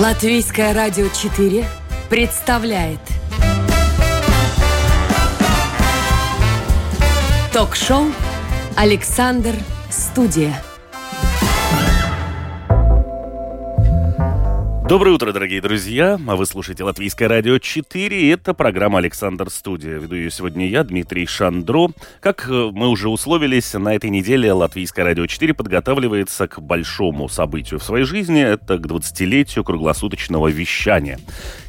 Латвийское радио 4 представляет Ток-шоу «Александр Студия». Доброе утро, дорогие друзья. А вы слушаете Латвийское радио 4. И это программа «Александр Студия». Веду ее сегодня я, Дмитрий Шандро. Как э, мы уже условились, на этой неделе Латвийское радио 4 подготавливается к большому событию в своей жизни. Это к 20-летию круглосуточного вещания.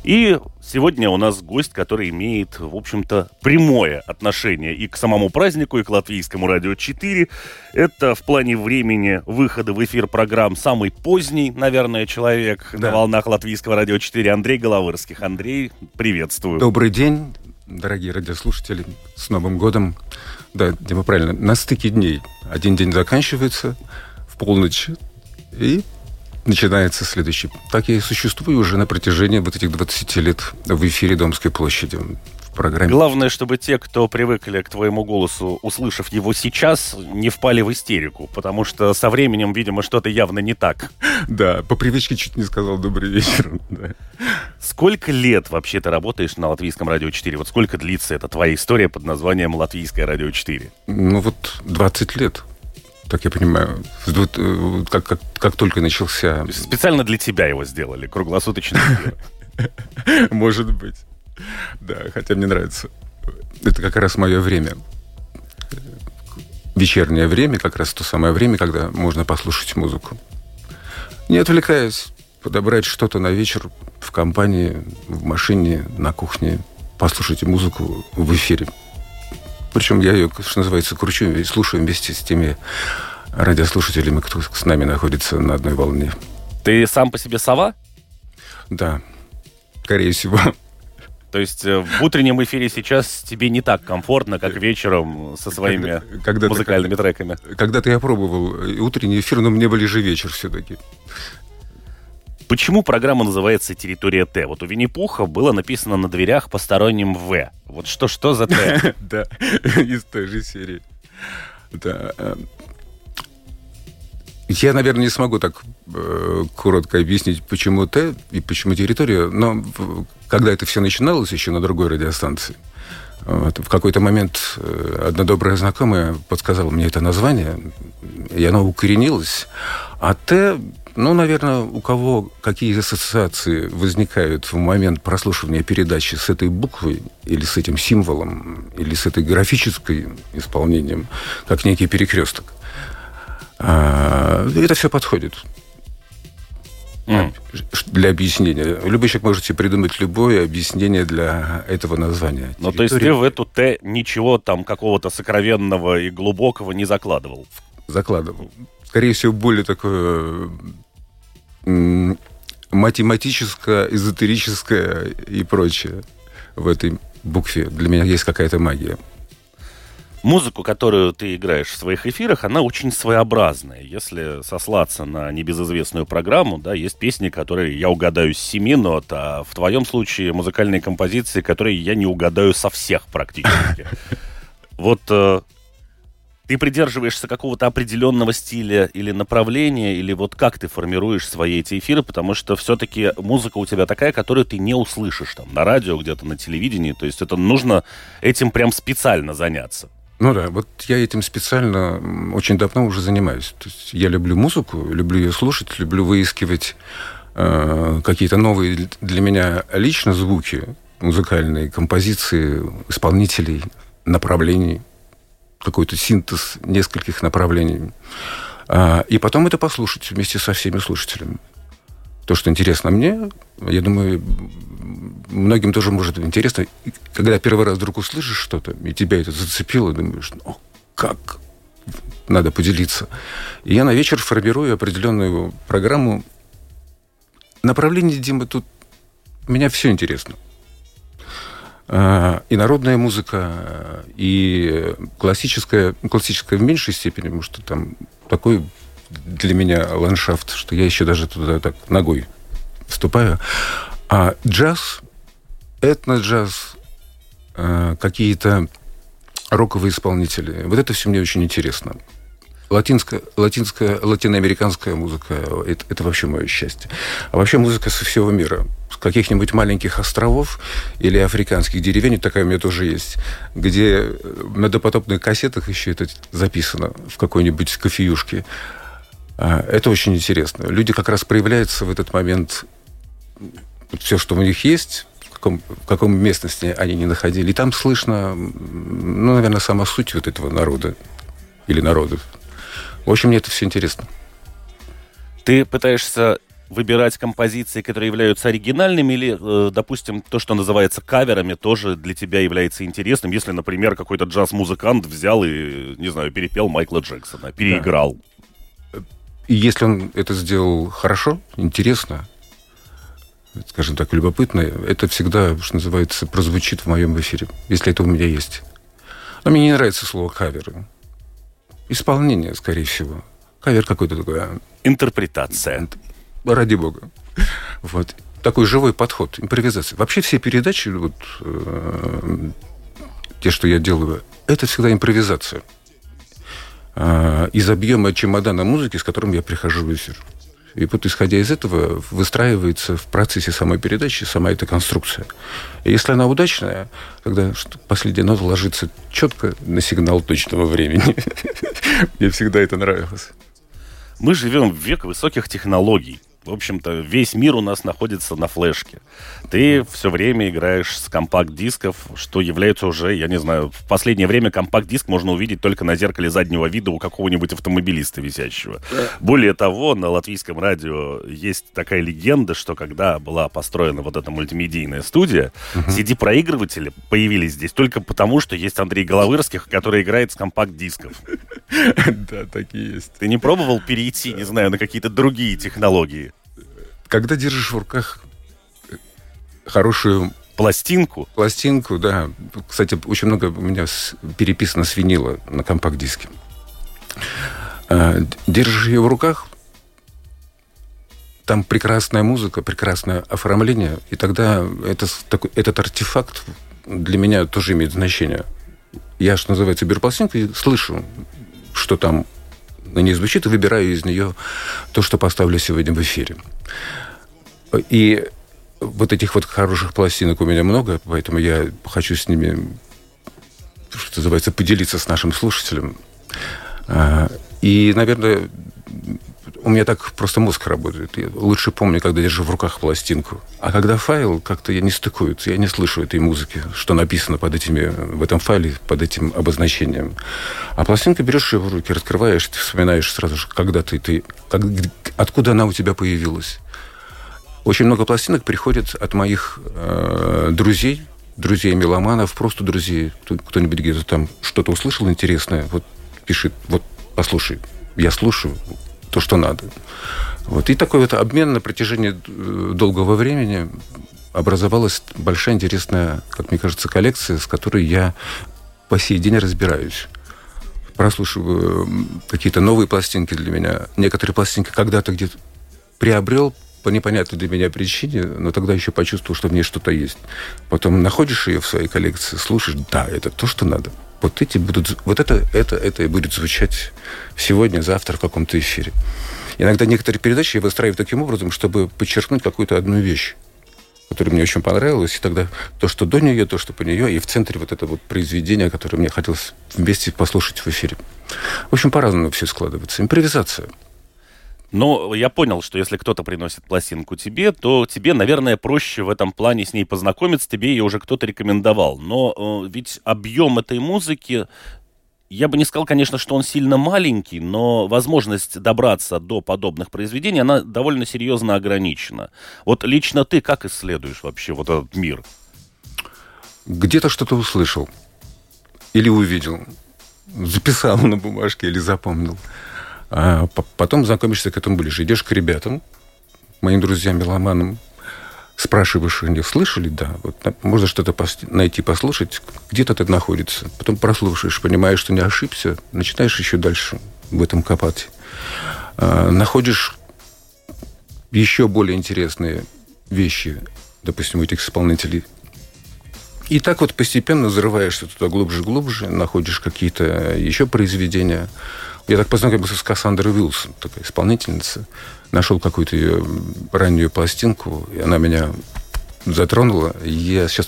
И сегодня у нас гость, который имеет, в общем-то, прямое отношение и к самому празднику, и к Латвийскому радио 4. Это в плане времени выхода в эфир программ самый поздний, наверное, человек да. на волнах Латвийского радио 4 Андрей Головырских. Андрей, приветствую. Добрый день, дорогие радиослушатели. С Новым годом. Да, Дима, правильно, на стыке дней. Один день заканчивается в полночь, и начинается следующий. Так я и существую уже на протяжении вот этих 20 лет в эфире Домской площади программе. Главное, чтобы те, кто привыкли к твоему голосу, услышав его сейчас, не впали в истерику, потому что со временем, видимо, что-то явно не так. Да, по привычке чуть не сказал «добрый вечер». Да. Сколько лет вообще ты работаешь на Латвийском радио 4? Вот сколько длится эта твоя история под названием «Латвийское радио 4»? Ну вот 20 лет так я понимаю, э, как, как, как только начался... Специально для тебя его сделали, круглосуточный Может быть. Да, хотя мне нравится. Это как раз мое время. Вечернее время, как раз то самое время, когда можно послушать музыку. Не отвлекаясь, подобрать что-то на вечер в компании, в машине, на кухне, послушать музыку в эфире. Причем я ее, что называется, кручу и слушаю вместе с теми радиослушателями, кто с нами находится на одной волне. Ты сам по себе сова? Да, скорее всего. То есть э, в утреннем эфире сейчас тебе не так комфортно, как вечером со своими когда, когда музыкальными ты, треками? Когда-то я пробовал утренний эфир, но мне ближе вечер все-таки. Почему программа называется «Территория Т»? Вот у Винни-Пуха было написано на дверях посторонним «В». Вот что, что за Т? Да, из той же серии. Да. Э, я, наверное, не смогу так э, коротко объяснить, почему Т и почему территория, но когда это все начиналось еще на другой радиостанции, вот, в какой-то момент э, одна добрая знакомая подсказала мне это название, и оно укоренилось. А Т ну, наверное, у кого какие ассоциации возникают в момент прослушивания передачи с этой буквой или с этим символом, или с этой графической исполнением, как некий перекресток. А, это все подходит. Mm. Для объяснения. Любой человек можете придумать любое объяснение для этого названия. Ну, то есть ты в эту Т ничего там какого-то сокровенного и глубокого не закладывал? Закладывал скорее всего, более такое математическое, эзотерическое и прочее в этой букве. Для меня есть какая-то магия. Музыку, которую ты играешь в своих эфирах, она очень своеобразная. Если сослаться на небезызвестную программу, да, есть песни, которые я угадаю с семи нот, а в твоем случае музыкальные композиции, которые я не угадаю со всех практически. Вот э, ты придерживаешься какого-то определенного стиля или направления, или вот как ты формируешь свои эти эфиры, потому что все-таки музыка у тебя такая, которую ты не услышишь там на радио, где-то на телевидении, то есть это нужно этим прям специально заняться. Ну да, вот я этим специально очень давно уже занимаюсь. То есть я люблю музыку, люблю ее слушать, люблю выискивать э, какие-то новые для меня лично звуки, музыкальные композиции, исполнителей, направлений какой-то синтез нескольких направлений. А, и потом это послушать вместе со всеми слушателями. То, что интересно мне, я думаю, многим тоже может быть интересно. Когда первый раз вдруг услышишь что-то, и тебя это зацепило, думаешь, ну, как? Надо поделиться. И я на вечер формирую определенную программу. Направление, Дима, тут меня все интересно. А, и народная музыка, и классическая, ну, классическая в меньшей степени, потому что там такой для меня ландшафт, что я еще даже туда так ногой вступаю. А джаз, этно-джаз, а, какие-то роковые исполнители, вот это все мне очень интересно. латинская, латинская, латиноамериканская музыка это, это вообще мое счастье. А вообще музыка со всего мира. Каких-нибудь маленьких островов или африканских деревень, такая у меня тоже есть, где на допотопных кассетах еще это записано в какой-нибудь кофеюшке. А, это очень интересно. Люди как раз проявляются в этот момент все, что у них есть, в каком местности они не находили. И там слышно, ну, наверное, сама суть вот этого народа или народов. В общем, мне это все интересно. Ты пытаешься выбирать композиции, которые являются оригинальными, или, э, допустим, то, что называется каверами, тоже для тебя является интересным, если, например, какой-то джаз-музыкант взял и, не знаю, перепел Майкла Джексона, переиграл. Да. И если он это сделал хорошо, интересно, скажем так, любопытно, это всегда, что называется, прозвучит в моем эфире, если это у меня есть. Но мне не нравится слово «каверы». Исполнение, скорее всего. Кавер какой-то такой. Интерпретация. Ради бога. Вот. Такой живой подход, импровизация. Вообще все передачи, вот, э, те, что я делаю, это всегда импровизация. Э, из объема чемодана музыки, с которым я прихожу в эфир. И вот исходя из этого выстраивается в процессе самой передачи сама эта конструкция. И если она удачная, тогда последняя нота ложится четко на сигнал точного времени. Мне всегда это нравилось. Мы живем в век высоких технологий в общем-то, весь мир у нас находится на флешке. Ты все время играешь с компакт-дисков, что является уже, я не знаю, в последнее время компакт-диск можно увидеть только на зеркале заднего вида у какого-нибудь автомобилиста висящего. Более того, на латвийском радио есть такая легенда, что когда была построена вот эта мультимедийная студия, uh-huh. CD-проигрыватели появились здесь только потому, что есть Андрей Головырских, который играет с компакт-дисков. Да, такие есть. Ты не пробовал перейти, не знаю, на какие-то другие технологии? Когда держишь в руках хорошую пластинку. Пластинку, да. Кстати, очень много у меня переписано с винила на компакт-диске. А, держишь ее в руках, там прекрасная музыка, прекрасное оформление, и тогда это, такой, этот артефакт для меня тоже имеет значение. Я, что называется, беру пластинку и слышу, что там на ней звучит, и выбираю из нее то, что поставлю сегодня в эфире. И вот этих вот хороших пластинок у меня много, поэтому я хочу с ними, что называется, поделиться с нашим слушателем. А, и, наверное, у меня так просто мозг работает. Я лучше помню, когда держу в руках пластинку. А когда файл, как-то я не стыкуется, я не слышу этой музыки, что написано под этими, в этом файле, под этим обозначением. А пластинка берешь ее в руки, раскрываешь, ты вспоминаешь сразу же, когда ты, ты как, откуда она у тебя появилась. Очень много пластинок приходит от моих э, друзей, друзей меломанов, просто друзей. Кто-нибудь где-то там что-то услышал интересное, вот пишет, вот послушай, я слушаю то, что надо. Вот. И такой вот обмен на протяжении э, долгого времени образовалась большая интересная, как мне кажется, коллекция, с которой я по сей день разбираюсь прослушиваю какие-то новые пластинки для меня. Некоторые пластинки когда-то где-то приобрел, по непонятной для меня причине, но тогда еще почувствовал, что в ней что-то есть. Потом находишь ее в своей коллекции, слушаешь, да, это то, что надо. Вот эти будут, вот это, это, это и будет звучать сегодня, завтра в каком-то эфире. Иногда некоторые передачи я выстраиваю таким образом, чтобы подчеркнуть какую-то одну вещь которая мне очень понравилась, и тогда то, что до нее, то, что по нее, и в центре вот это вот произведение, которое мне хотелось вместе послушать в эфире. В общем, по-разному все складывается. Импровизация. Но я понял, что если кто-то приносит пластинку тебе, то тебе, наверное, проще в этом плане с ней познакомиться, тебе ее уже кто-то рекомендовал. Но э, ведь объем этой музыки, я бы не сказал, конечно, что он сильно маленький, но возможность добраться до подобных произведений, она довольно серьезно ограничена. Вот лично ты как исследуешь вообще вот этот мир? Где-то что-то услышал или увидел, записал на бумажке или запомнил. А потом знакомишься к этому ближе. Идешь к ребятам, моим друзьям, меломанам, спрашиваешь, они слышали, да, вот можно что-то найти, послушать, где-то это находится. Потом прослушаешь, понимаешь, что не ошибся, начинаешь еще дальше в этом копать. А, находишь еще более интересные вещи, допустим, у этих исполнителей. И так вот постепенно взрываешься туда глубже-глубже, находишь какие-то еще произведения. Я так познакомился с Кассандрой Уилсон, такая исполнительница. Нашел какую-то ее раннюю пластинку, и она меня затронула. Я сейчас...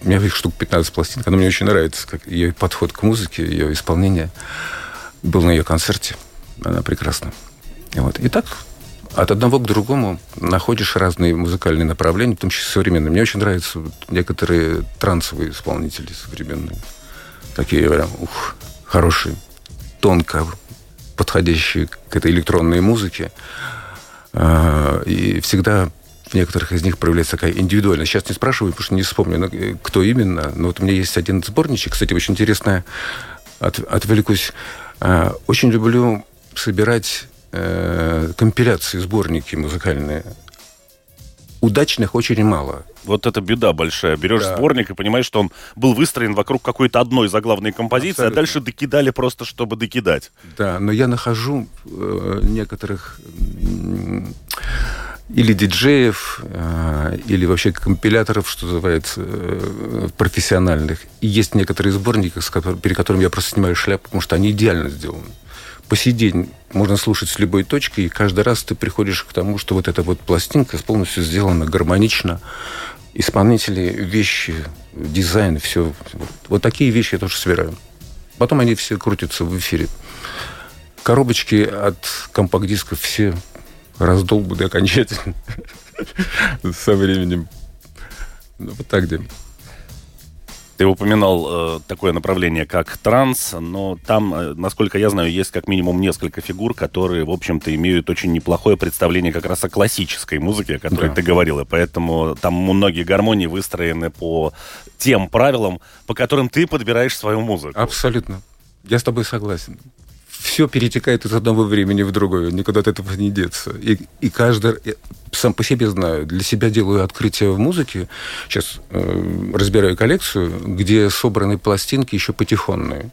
У меня их штук 15 пластинок. Она мне очень нравится, как ее подход к музыке, ее исполнение. Был на ее концерте. Она прекрасна. И вот. И так от одного к другому находишь разные музыкальные направления, в том числе современные. Мне очень нравятся некоторые трансовые исполнители современные. Такие прям, ух, хорошие, тонко подходящие к этой электронной музыке. А, и всегда в некоторых из них проявляется такая индивидуальность. Сейчас не спрашиваю, потому что не вспомню, ну, кто именно. Но вот у меня есть один сборничек, кстати, очень интересная. От, отвлекусь. А, очень люблю собирать э, компиляции, сборники музыкальные. Удачных очень мало. Вот это беда большая. Берешь да. сборник и понимаешь, что он был выстроен вокруг какой-то одной заглавной композиции, Абсолютно. а дальше докидали просто, чтобы докидать. Да, но я нахожу э, некоторых или диджеев, э, или вообще компиляторов, что называется, э, профессиональных. И есть некоторые сборники, перед которыми я просто снимаю шляпу, потому что они идеально сделаны по сей день можно слушать с любой точки, и каждый раз ты приходишь к тому, что вот эта вот пластинка полностью сделана гармонично. Исполнители, вещи, дизайн, все. Вот, такие вещи я тоже собираю. Потом они все крутятся в эфире. Коробочки от компакт-дисков все раздолбаны окончательно со временем. Ну, вот так делаем. Ты упоминал э, такое направление, как транс, но там, э, насколько я знаю, есть как минимум несколько фигур, которые, в общем-то, имеют очень неплохое представление как раз о классической музыке, о которой да. ты говорил, и поэтому там многие гармонии выстроены по тем правилам, по которым ты подбираешь свою музыку. Абсолютно. Я с тобой согласен все перетекает из одного времени в другое, никуда от этого не деться. И, и каждый, я сам по себе знаю, для себя делаю открытие в музыке. Сейчас э, разбираю коллекцию, где собраны пластинки еще патефонные.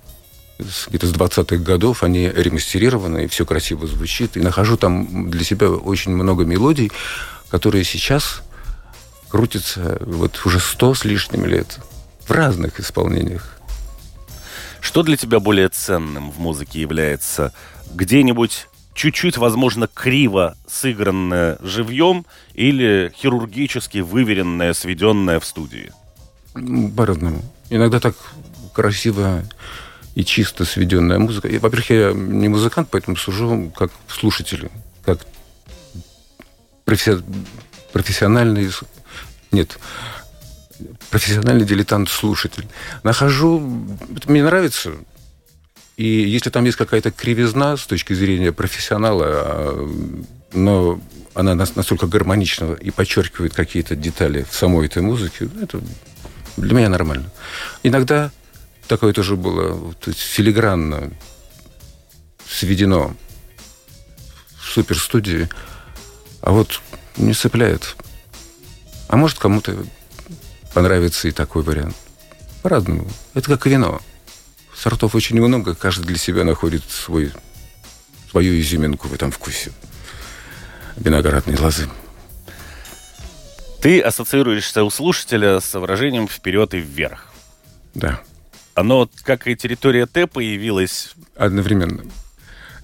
Где-то с 20-х годов они ремастерированы, и все красиво звучит. И нахожу там для себя очень много мелодий, которые сейчас крутятся вот уже сто с лишним лет в разных исполнениях. Что для тебя более ценным в музыке является? Где-нибудь чуть-чуть, возможно, криво сыгранное живьем или хирургически выверенное, сведенное в студии? По-разному. Иногда так красиво и чисто сведенная музыка. Во-первых, я не музыкант, поэтому сужу как слушатель, как профессиональный... Нет, профессиональный дилетант-слушатель. Нахожу, мне нравится, и если там есть какая-то кривизна с точки зрения профессионала, а, но она настолько гармонична и подчеркивает какие-то детали в самой этой музыке, это для меня нормально. Иногда такое тоже было, то есть филигранно сведено в суперстудии, а вот не цепляет. А может, кому-то понравится и такой вариант. По-разному. Это как вино. Сортов очень много, каждый для себя находит свой, свою изюминку в этом вкусе. Виноградной лозы. Ты ассоциируешься у слушателя с выражением «вперед и вверх». Да. Оно, как и территория Т, появилось... Одновременно.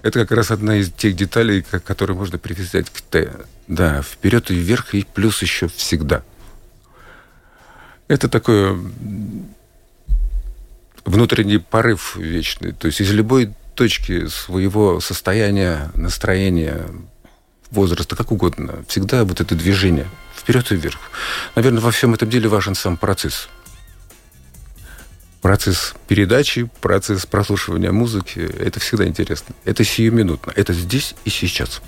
Это как раз одна из тех деталей, которые можно привязать к Т. Да, вперед и вверх, и плюс еще всегда – это такой внутренний порыв вечный. То есть из любой точки своего состояния, настроения, возраста, как угодно, всегда вот это движение вперед и вверх. Наверное, во всем этом деле важен сам процесс. Процесс передачи, процесс прослушивания музыки, это всегда интересно. Это сиюминутно, это здесь и сейчас.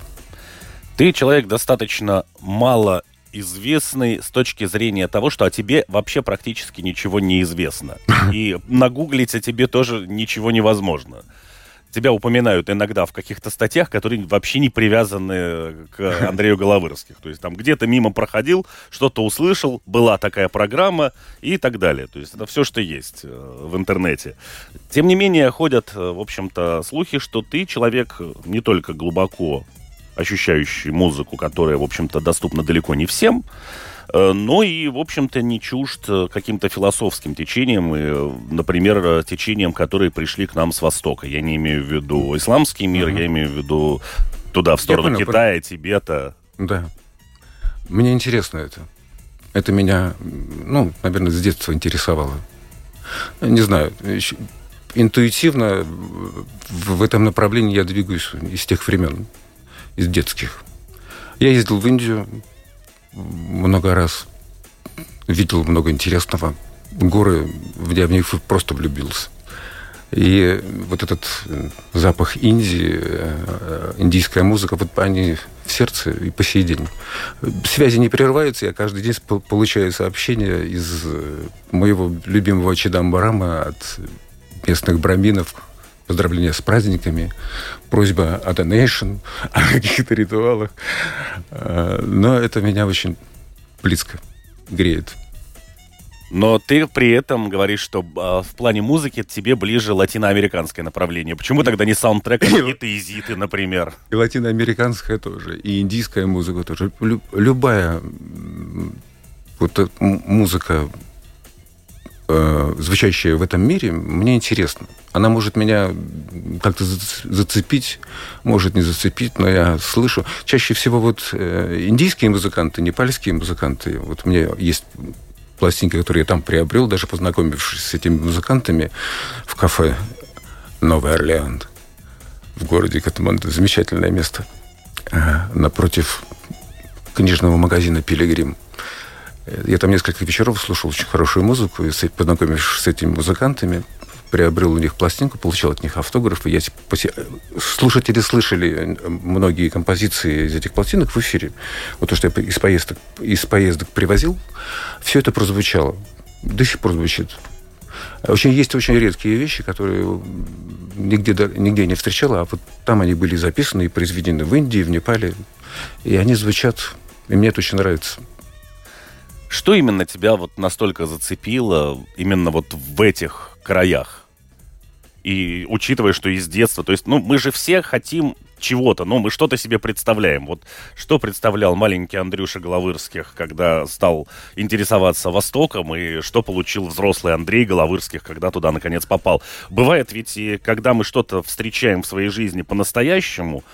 Ты человек достаточно мало известный с точки зрения того, что о тебе вообще практически ничего не известно. И нагуглить о тебе тоже ничего невозможно. Тебя упоминают иногда в каких-то статьях, которые вообще не привязаны к Андрею Головырских. То есть там где-то мимо проходил, что-то услышал, была такая программа и так далее. То есть это все, что есть э, в интернете. Тем не менее, ходят, э, в общем-то, слухи, что ты человек не только глубоко ощущающий музыку, которая, в общем-то, доступна далеко не всем, э, но и, в общем-то, не чужд каким-то философским течениям, и, например, течениям, которые пришли к нам с Востока. Я не имею в виду исламский мир, uh-huh. я имею в виду туда, в сторону понял, Китая, понял. Тибета. Да. Мне интересно это. Это меня, ну, наверное, с детства интересовало. Не знаю, интуитивно в этом направлении я двигаюсь из тех времен, из детских. Я ездил в Индию много раз, видел много интересного. Горы, я в них просто влюбился. И вот этот запах Индии, э, индийская музыка, вот они в сердце и по сей день. Связи не прерываются, я каждый день получаю сообщения из э, моего любимого Чидамбарама от местных браминов, поздравления с праздниками, просьба о donation, о каких-то ритуалах. Э, но это меня очень близко греет. Но ты при этом говоришь, что э, в плане музыки тебе ближе латиноамериканское направление. Почему тогда не саундтрек, а какие-то изиты, например? И латиноамериканская тоже, и индийская музыка тоже. Лю- любая вот музыка, э, звучащая в этом мире, мне интересна. Она может меня как-то зацепить, может не зацепить, но я слышу. Чаще всего вот э, индийские музыканты, непальские музыканты, вот меня есть пластинки, которые я там приобрел, даже познакомившись с этими музыкантами в кафе «Новый Орлеан» в городе Катманду. Замечательное место. Напротив книжного магазина «Пилигрим». Я там несколько вечеров слушал очень хорошую музыку, и познакомившись с этими музыкантами, приобрел у них пластинку, получил от них автографы. Я, слушатели слышали многие композиции из этих пластинок в эфире. Вот то, что я из поездок, из поездок привозил, все это прозвучало. До сих пор звучит. Очень, есть очень редкие вещи, которые нигде, нигде не встречала, а вот там они были записаны и произведены в Индии, в Непале. И они звучат, и мне это очень нравится. Что именно тебя вот настолько зацепило именно вот в этих краях. И учитывая, что из детства, то есть, ну, мы же все хотим чего-то, ну, мы что-то себе представляем. Вот что представлял маленький Андрюша Головырских, когда стал интересоваться Востоком, и что получил взрослый Андрей Головырских, когда туда наконец попал. Бывает ведь, и когда мы что-то встречаем в своей жизни по-настоящему,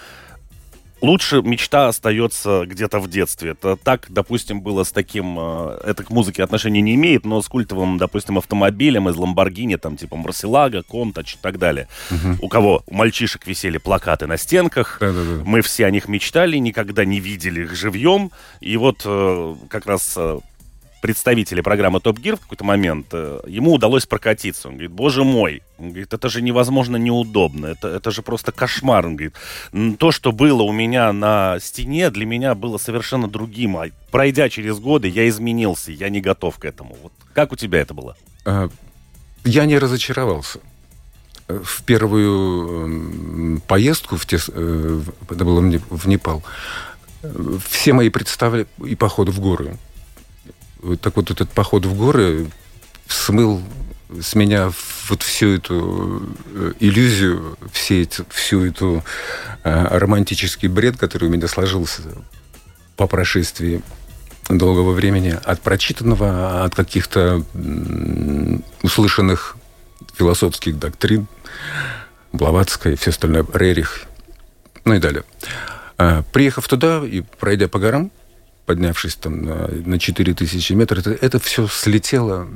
лучше мечта остается где-то в детстве. Это так, допустим, было с таким... Э, это к музыке отношения не имеет, но с культовым, допустим, автомобилем из Ламборгини, там, типа Марселага, Контач и так далее. Угу. У кого? У мальчишек висели плакаты на стенках. Да-да-да. Мы все о них мечтали, никогда не видели их живьем. И вот э, как раз э, представители программы Топ Гир в какой-то момент, э, ему удалось прокатиться. Он говорит, боже мой, он говорит, это же невозможно неудобно, это, это же просто кошмар. Он говорит, то, что было у меня на стене, для меня было совершенно другим. А пройдя через годы, я изменился, я не готов к этому. Вот как у тебя это было? А, я не разочаровался. В первую поездку, в те, э, это было в Непал, все мои представили и походы в горы, так вот этот поход в горы смыл с меня вот всю эту э, иллюзию, все эти, всю эту э, романтический бред, который у меня сложился по прошествии долгого времени от прочитанного, от каких-то услышанных философских доктрин, Блаватская и все остальное, Рерих, ну и далее. А, приехав туда и пройдя по горам, поднявшись там на, на 4000 метров, это, это все слетело.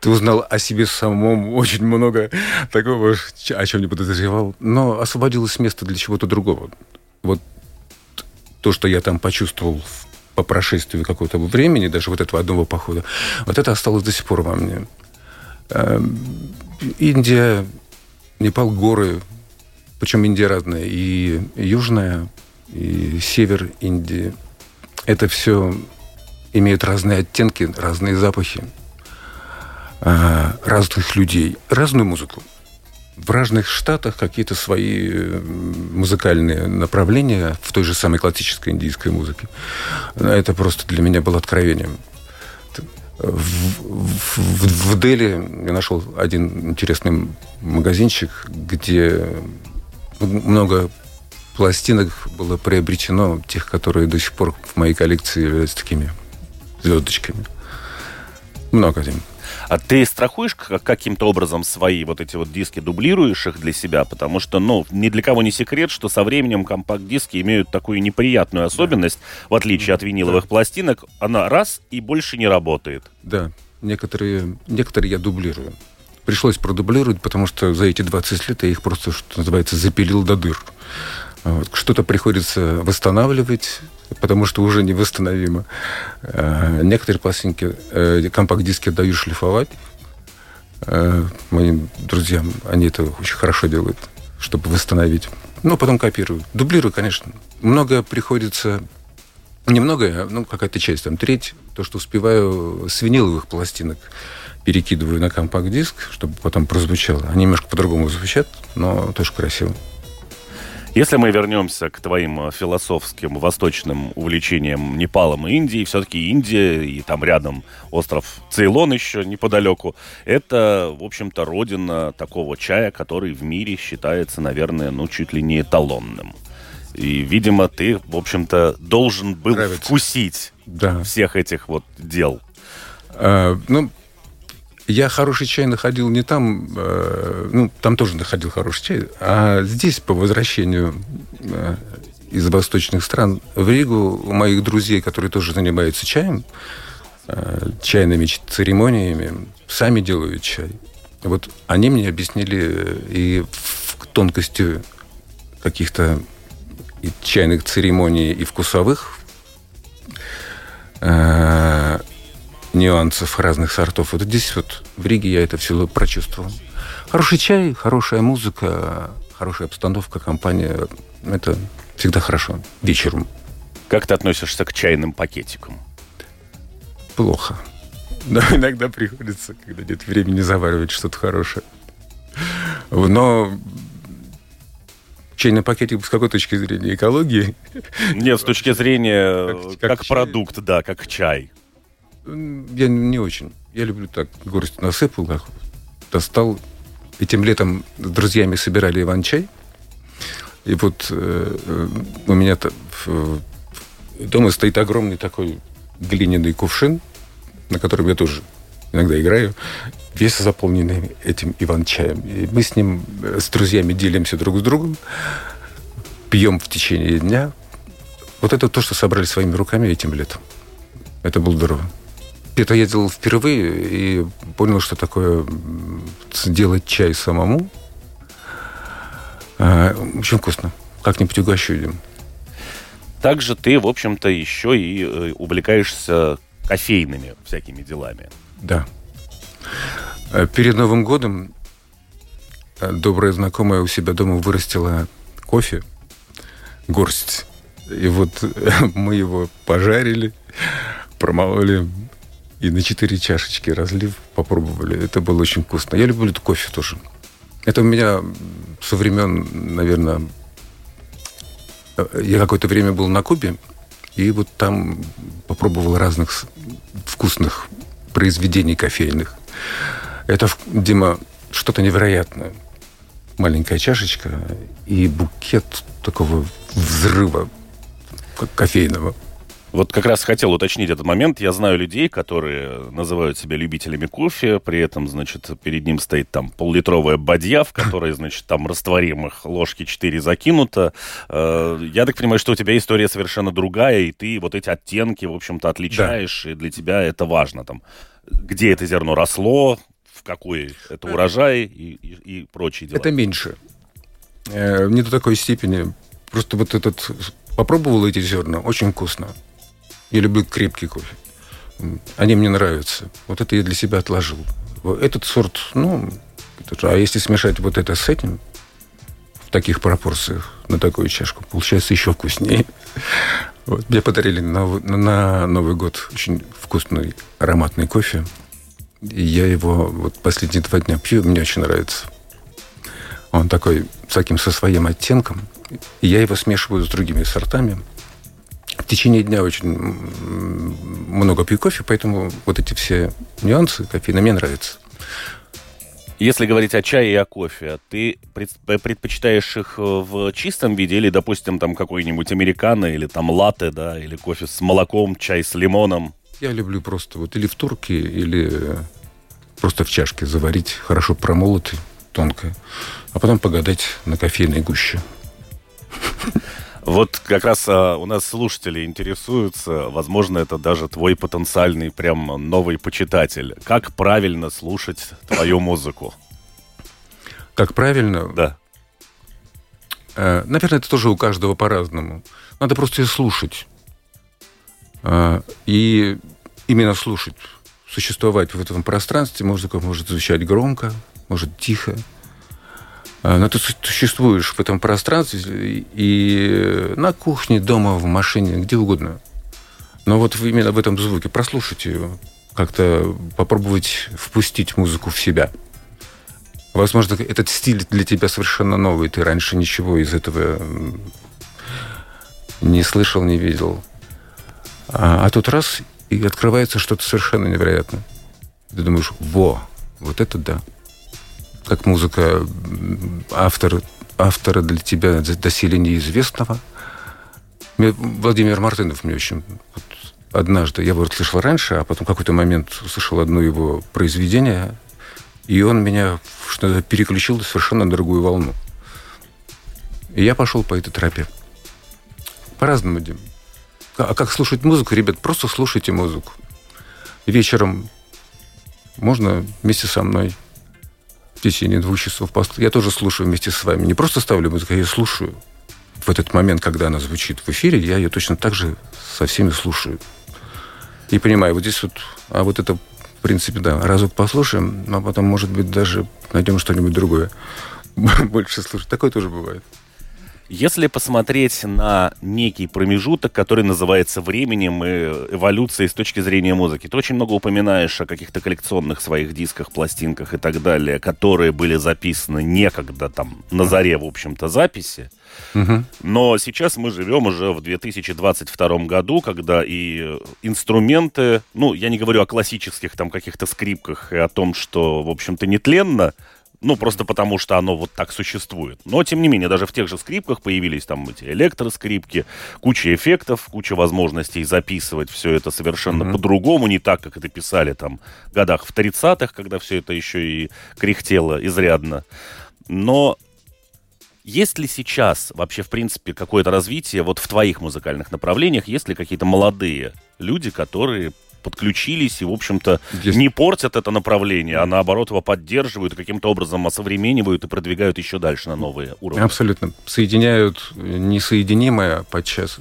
Ты узнал о себе самом очень много такого, о чем не подозревал. Но освободилось место для чего-то другого. Вот то, что я там почувствовал по прошествии какого-то времени, даже вот этого одного похода, вот это осталось до сих пор во мне. Эм, Индия, Непал, горы, причем Индия разная, и южная, и север Индии – это все имеет разные оттенки, разные запахи, а, разных людей, разную музыку. В разных штатах какие-то свои музыкальные направления в той же самой классической индийской музыке. Это просто для меня было откровением. В, в, в, в Дели я нашел один интересный магазинчик, где много пластинок было приобретено, тех, которые до сих пор в моей коллекции являются такими звездочками. Много им. А ты страхуешь каким-то образом свои вот эти вот диски, дублируешь их для себя? Потому что, ну, ни для кого не секрет, что со временем компакт-диски имеют такую неприятную особенность, да. в отличие от виниловых да. пластинок, она раз и больше не работает. Да, некоторые, некоторые я дублирую. Пришлось продублировать, потому что за эти 20 лет я их просто, что называется, запилил до дыр. Вот. Что-то приходится восстанавливать, потому что уже невосстановимо. Э, некоторые пластинки, э, компакт-диски даю шлифовать. Э, моим друзьям они это очень хорошо делают, чтобы восстановить. Ну, потом копирую. Дублирую, конечно. Много приходится... Немного, ну, какая-то часть, там, треть, то, что успеваю с виниловых пластинок перекидываю на компакт-диск, чтобы потом прозвучало. Они немножко по-другому звучат, но тоже красиво. Если мы вернемся к твоим э, философским восточным увлечениям Непалом и Индией, все-таки Индия и там рядом остров Цейлон еще неподалеку, это, в общем-то, родина такого чая, который в мире считается, наверное, ну, чуть ли не эталонным. И, видимо, ты, в общем-то, должен был Нравится. вкусить да. всех этих вот дел. А, ну, я хороший чай находил не там, э, ну, там тоже находил хороший чай, а здесь по возвращению э, из восточных стран в Ригу у моих друзей, которые тоже занимаются чаем, э, чайными церемониями, сами делают чай. Вот они мне объяснили и в тонкости каких-то чайных церемоний, и вкусовых, э, нюансов разных сортов. Вот здесь вот в Риге я это все прочувствовал. Хороший чай, хорошая музыка, хорошая обстановка, компания. Это всегда хорошо. Вечером. Как ты относишься к чайным пакетикам? Плохо. Но иногда приходится, когда нет времени заваривать что-то хорошее. Но чайный пакетик с какой точки зрения? Экологии? Нет, с точки зрения как, как, как продукт, да, как чай. Я не очень. Я люблю так, горсть насыпал, так, достал. Этим летом с друзьями собирали иван-чай. И вот э, э у меня в, дома стоит огромный такой глиняный кувшин, на котором я тоже иногда играю, весь заполненный этим иван-чаем. И мы с ним, э, с друзьями делимся друг с другом, пьем в течение дня. Вот это то, что собрали своими руками этим летом. Это было здорово. Это я делал впервые и понял, что такое делать чай самому. А, очень вкусно. Как-нибудь угощу им. Также ты, в общем-то, еще и э, увлекаешься кофейными всякими делами. Да. Э, перед Новым годом э, добрая знакомая у себя дома вырастила кофе, горсть. И вот мы его пожарили, промололи и на четыре чашечки разлив, попробовали. Это было очень вкусно. Я люблю кофе тоже. Это у меня со времен, наверное, я какое-то время был на Кубе, и вот там попробовал разных вкусных произведений кофейных. Это, Дима, что-то невероятное. Маленькая чашечка и букет такого взрыва кофейного. Вот как раз хотел уточнить этот момент. Я знаю людей, которые называют себя любителями кофе, при этом, значит, перед ним стоит там поллитровая бадья, в которой, значит, там растворимых ложки 4 закинуто. Э, я так понимаю, что у тебя история совершенно другая, и ты вот эти оттенки, в общем-то, отличаешь, да. и для тебя это важно. Там, где это зерно росло, в какой это урожай и, и, и прочие дела. Это меньше. Э, не до такой степени. Просто вот этот... Попробовал эти зерна, очень вкусно. Я люблю крепкий кофе. Они мне нравятся. Вот это я для себя отложил. Этот сорт, ну, а если смешать вот это с этим, в таких пропорциях, на такую чашку, получается еще вкуснее. Вот. Мне подарили на, на Новый год очень вкусный ароматный кофе. И я его вот последние два дня пью, мне очень нравится. Он такой, с таким со своим оттенком. И я его смешиваю с другими сортами в течение дня очень много пью кофе, поэтому вот эти все нюансы кофеина мне нравятся. Если говорить о чае и о кофе, ты предпочитаешь их э, в чистом виде или, допустим, там какой-нибудь американо или там латте, да, или кофе с молоком, чай с лимоном? Я люблю просто вот или в турке, или просто в чашке заварить, хорошо промолотый, тонко, а потом погадать на кофейной гуще. Вот как раз а, у нас слушатели интересуются, возможно, это даже твой потенциальный прям новый почитатель. Как правильно слушать твою музыку? Как правильно? Да. Э, наверное, это тоже у каждого по-разному. Надо просто ее слушать. Э, и именно слушать. Существовать в этом пространстве музыка может звучать громко, может тихо, но ты существуешь в этом пространстве и на кухне, дома, в машине, где угодно. Но вот именно в этом звуке прослушать ее, как-то попробовать впустить музыку в себя. Возможно, этот стиль для тебя совершенно новый. Ты раньше ничего из этого не слышал, не видел. А, а тут раз, и открывается что-то совершенно невероятное. Ты думаешь, во, вот это да как музыка автор, автора для тебя доселе неизвестного. Владимир Мартынов мне очень... Вот однажды, я его слышал раньше, а потом какой-то момент услышал одно его произведение, и он меня что-то переключил совершенно на другую волну. И я пошел по этой тропе. По-разному, Дим. А как слушать музыку? Ребят, просто слушайте музыку. Вечером можно вместе со мной течение двух часов. Я тоже слушаю вместе с вами. Не просто ставлю музыку, я слушаю. В этот момент, когда она звучит в эфире, я ее точно так же со всеми слушаю. И понимаю, вот здесь вот, а вот это, в принципе, да, разок послушаем, а потом, может быть, даже найдем что-нибудь другое. Больше слушать. Такое тоже бывает. Если посмотреть на некий промежуток, который называется временем и эволюцией с точки зрения музыки, ты очень много упоминаешь о каких-то коллекционных своих дисках, пластинках и так далее, которые были записаны некогда там на заре, в общем-то, записи. Угу. Но сейчас мы живем уже в 2022 году, когда и инструменты, ну, я не говорю о классических там каких-то скрипках и о том, что, в общем-то, нетленно, ну, просто потому что оно вот так существует. Но, тем не менее, даже в тех же скрипках появились там эти электроскрипки, куча эффектов, куча возможностей записывать все это совершенно mm-hmm. по-другому, не так, как это писали там в годах в 30-х, когда все это еще и кряхтело изрядно. Но есть ли сейчас вообще, в принципе, какое-то развитие вот в твоих музыкальных направлениях? Есть ли какие-то молодые люди, которые подключились и, в общем-то, Есть... не портят это направление, а наоборот его поддерживают, каким-то образом осовременивают и продвигают еще дальше на новые уровни. Абсолютно. Соединяют несоединимое подчас.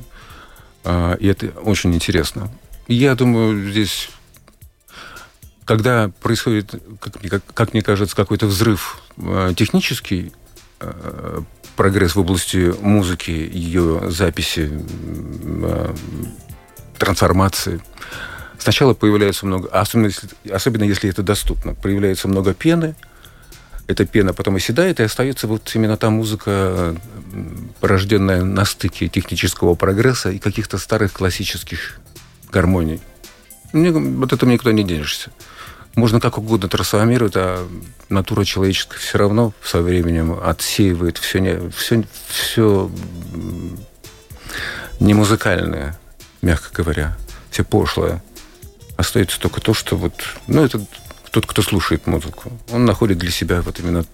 А, и это очень интересно. Я думаю, здесь когда происходит, как, как, как мне кажется, какой-то взрыв а, технический, а, прогресс в области музыки, ее записи, трансформации, Сначала появляется много, особенно если, особенно если это доступно, появляется много пены, эта пена потом оседает, и остается вот именно та музыка, порожденная на стыке технического прогресса и каких-то старых классических гармоний. Мне, вот это никуда не денешься. Можно как угодно трансформировать, а натура человеческая все равно со временем отсеивает все, не, все, все не музыкальное, мягко говоря, все пошлое. Остается только то, что вот, ну, это тот, кто слушает музыку. Он находит для себя вот именно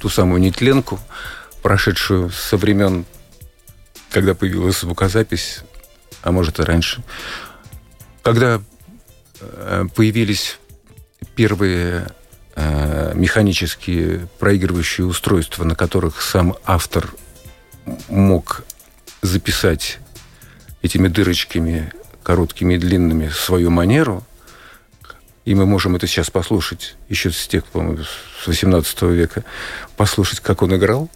ту, самую нетленку, прошедшую со времен, когда появилась звукозапись, а может и раньше. Когда э, появились первые э, механические проигрывающие устройства, на которых сам автор мог записать этими дырочками короткими и длинными свою манеру, и мы можем это сейчас послушать еще с тех, по-моему, с 18 века, послушать, как он играл.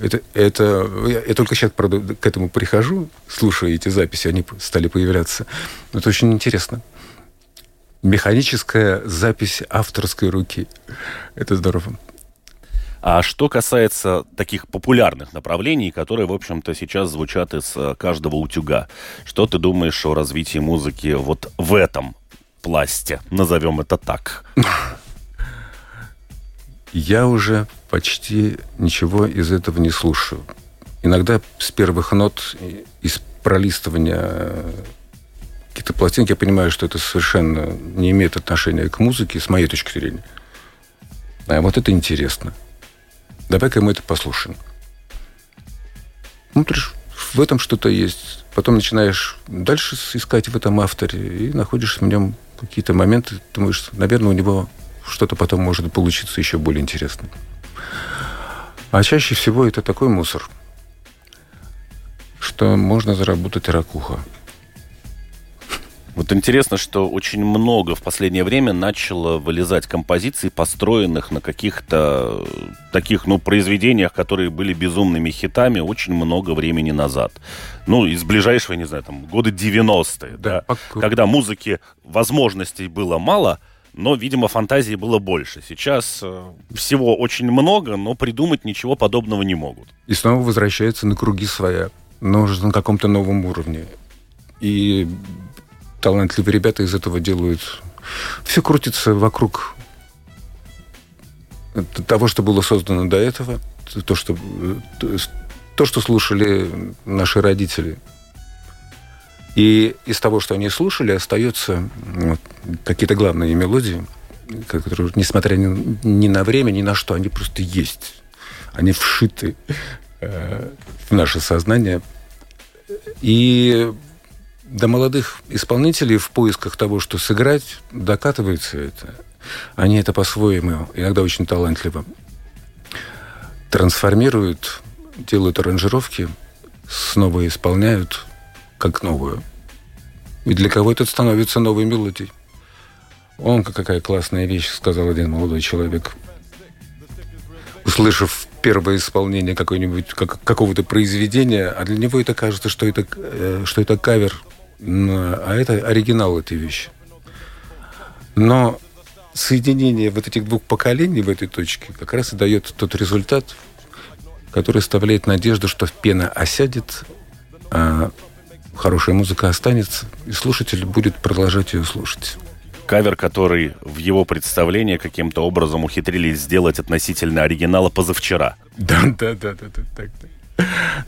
Это, это, я, я только сейчас правда, к этому прихожу, слушаю эти записи, они стали появляться. Это очень интересно. Механическая запись авторской руки. Это здорово. А что касается таких популярных направлений, которые, в общем-то, сейчас звучат из э, каждого утюга, что ты думаешь о развитии музыки вот в этом пласте? Назовем это так. Я уже почти ничего из этого не слушаю. Иногда с первых нот, из пролистывания какие-то пластинки, я понимаю, что это совершенно не имеет отношения к музыке, с моей точки зрения. А вот это интересно. Давай-ка мы это послушаем. Ну, в этом что-то есть. Потом начинаешь дальше искать в этом авторе и находишь в нем какие-то моменты. Думаешь, наверное, у него что-то потом может получиться еще более интересным. А чаще всего это такой мусор, что можно заработать ракуха. Вот интересно, что очень много в последнее время начало вылезать композиций, построенных на каких-то таких, ну, произведениях, которые были безумными хитами очень много времени назад. Ну, из ближайшего, не знаю, там, года 90-е, да, да когда музыки возможностей было мало, но, видимо, фантазии было больше. Сейчас э, всего очень много, но придумать ничего подобного не могут. И снова возвращается на круги своя, но уже на каком-то новом уровне. И талантливые ребята из этого делают... Все крутится вокруг того, что было создано до этого, то, что, то, что слушали наши родители. И из того, что они слушали, остаются вот, какие-то главные мелодии, которые, несмотря ни, ни на время, ни на что, они просто есть. Они вшиты э, в наше сознание. И до молодых исполнителей в поисках того, что сыграть, докатывается это. Они это по-своему, иногда очень талантливо, трансформируют, делают аранжировки, снова исполняют как новую. И для кого это становится новой мелодией. Он, какая классная вещь, сказал один молодой человек. Услышав первое исполнение какой-нибудь, как, какого-то произведения, а для него это кажется, что это, э, что это кавер а это оригинал этой вещи. Но соединение вот этих двух поколений в этой точке как раз и дает тот результат, который оставляет надежду, что пена осядет, а хорошая музыка останется, и слушатель будет продолжать ее слушать. Кавер, который в его представлении каким-то образом ухитрились сделать относительно оригинала позавчера. Да, да, да, да, да так,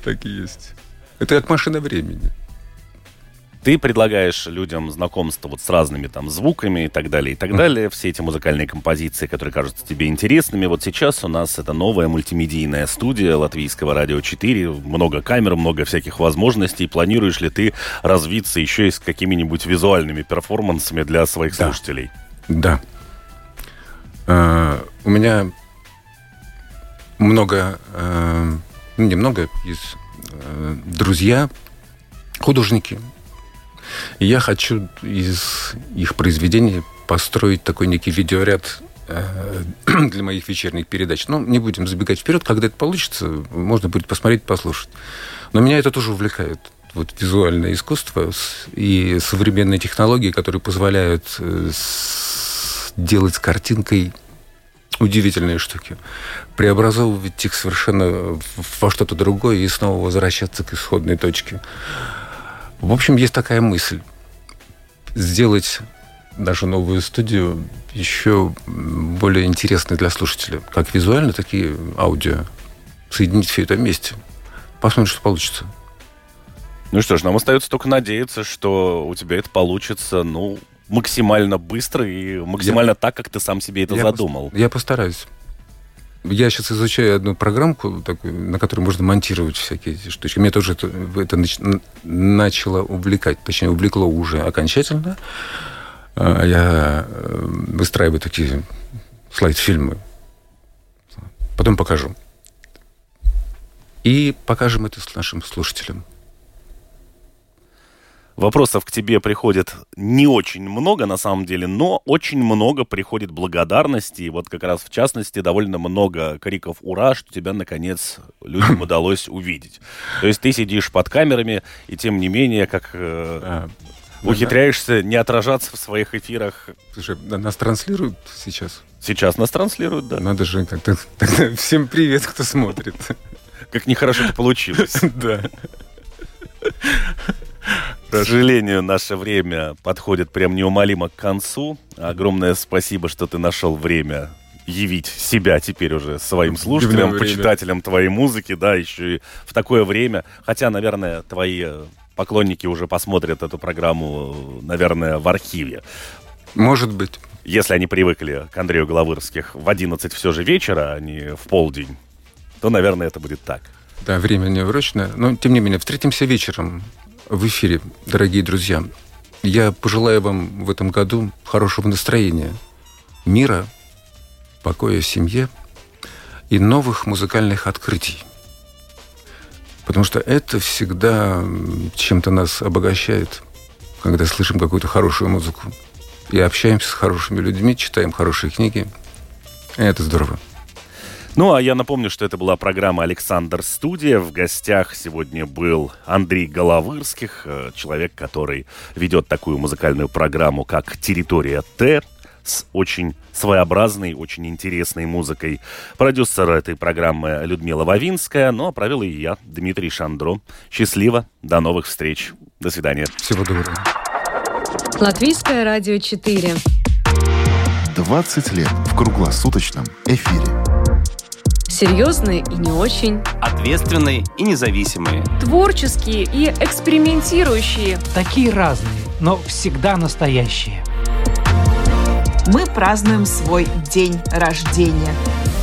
так и есть. Это как машина времени. Ты предлагаешь людям знакомство вот с разными там звуками и так далее, и так далее. Все эти музыкальные композиции, которые кажутся тебе интересными. Вот сейчас у нас это новая мультимедийная студия Латвийского радио 4. Много камер, много всяких возможностей. Планируешь ли ты развиться еще и с какими-нибудь визуальными перформансами для своих да. слушателей? Да. Uh, у меня много, uh, немного есть uh, друзья, художники, и я хочу из их произведений построить такой некий видеоряд э, для моих вечерних передач. Ну, не будем забегать вперед, когда это получится, можно будет посмотреть, послушать. Но меня это тоже увлекает. Вот визуальное искусство и современные технологии, которые позволяют э, делать с картинкой удивительные штуки. Преобразовывать их совершенно во что-то другое и снова возвращаться к исходной точке. В общем, есть такая мысль. Сделать нашу новую студию еще более интересной для слушателя. Как визуально, так и аудио. Соединить все это вместе. Посмотрим, что получится. Ну что ж, нам остается только надеяться, что у тебя это получится, ну, максимально быстро и максимально я, так, как ты сам себе это я задумал. Пос, я постараюсь. Я сейчас изучаю одну программку, на которой можно монтировать всякие эти штучки. Меня тоже это, это начало увлекать, точнее, увлекло уже окончательно. А, я э, выстраиваю такие слайд-фильмы. Потом покажу. И покажем это нашим слушателям. Вопросов к тебе приходит не очень много, на самом деле, но очень много приходит благодарности. И вот как раз в частности довольно много криков «Ура!», что тебя, наконец, людям удалось увидеть. То есть ты сидишь под камерами, и тем не менее, как э, а, ухитряешься не отражаться в своих эфирах. Слушай, нас транслируют сейчас? Сейчас нас транслируют, да. Надо же как-то... Тогда всем привет, кто смотрит. Как нехорошо это получилось. Да. К сожалению, наше время подходит прям неумолимо к концу. Огромное спасибо, что ты нашел время явить себя теперь уже своим слушателям, почитателям твоей музыки, да, еще и в такое время. Хотя, наверное, твои поклонники уже посмотрят эту программу, наверное, в архиве. Может быть. Если они привыкли к Андрею Головырских в 11 все же вечера, а не в полдень, то, наверное, это будет так. Да, время неурочное. Но, тем не менее, встретимся вечером в эфире, дорогие друзья. Я пожелаю вам в этом году хорошего настроения, мира, покоя в семье и новых музыкальных открытий. Потому что это всегда чем-то нас обогащает, когда слышим какую-то хорошую музыку и общаемся с хорошими людьми, читаем хорошие книги. И это здорово. Ну, а я напомню, что это была программа «Александр Студия». В гостях сегодня был Андрей Головырских, э, человек, который ведет такую музыкальную программу, как «Территория Т», с очень своеобразной, очень интересной музыкой. Продюсер этой программы Людмила Вавинская, ну а провел и я, Дмитрий Шандро. Счастливо, до новых встреч. До свидания. Всего доброго. Латвийское радио 4. 20 лет в круглосуточном эфире. Серьезные и не очень. Ответственные и независимые. Творческие и экспериментирующие. Такие разные, но всегда настоящие. Мы празднуем свой день рождения.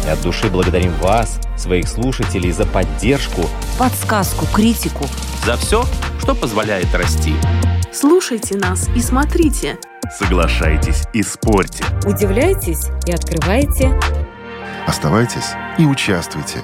И от души благодарим вас, своих слушателей, за поддержку, Подсказку, критику. за все, что позволяет расти. Слушайте нас и смотрите. Соглашайтесь и спорьте. Удивляйтесь и открывайте. Оставайтесь и участвуйте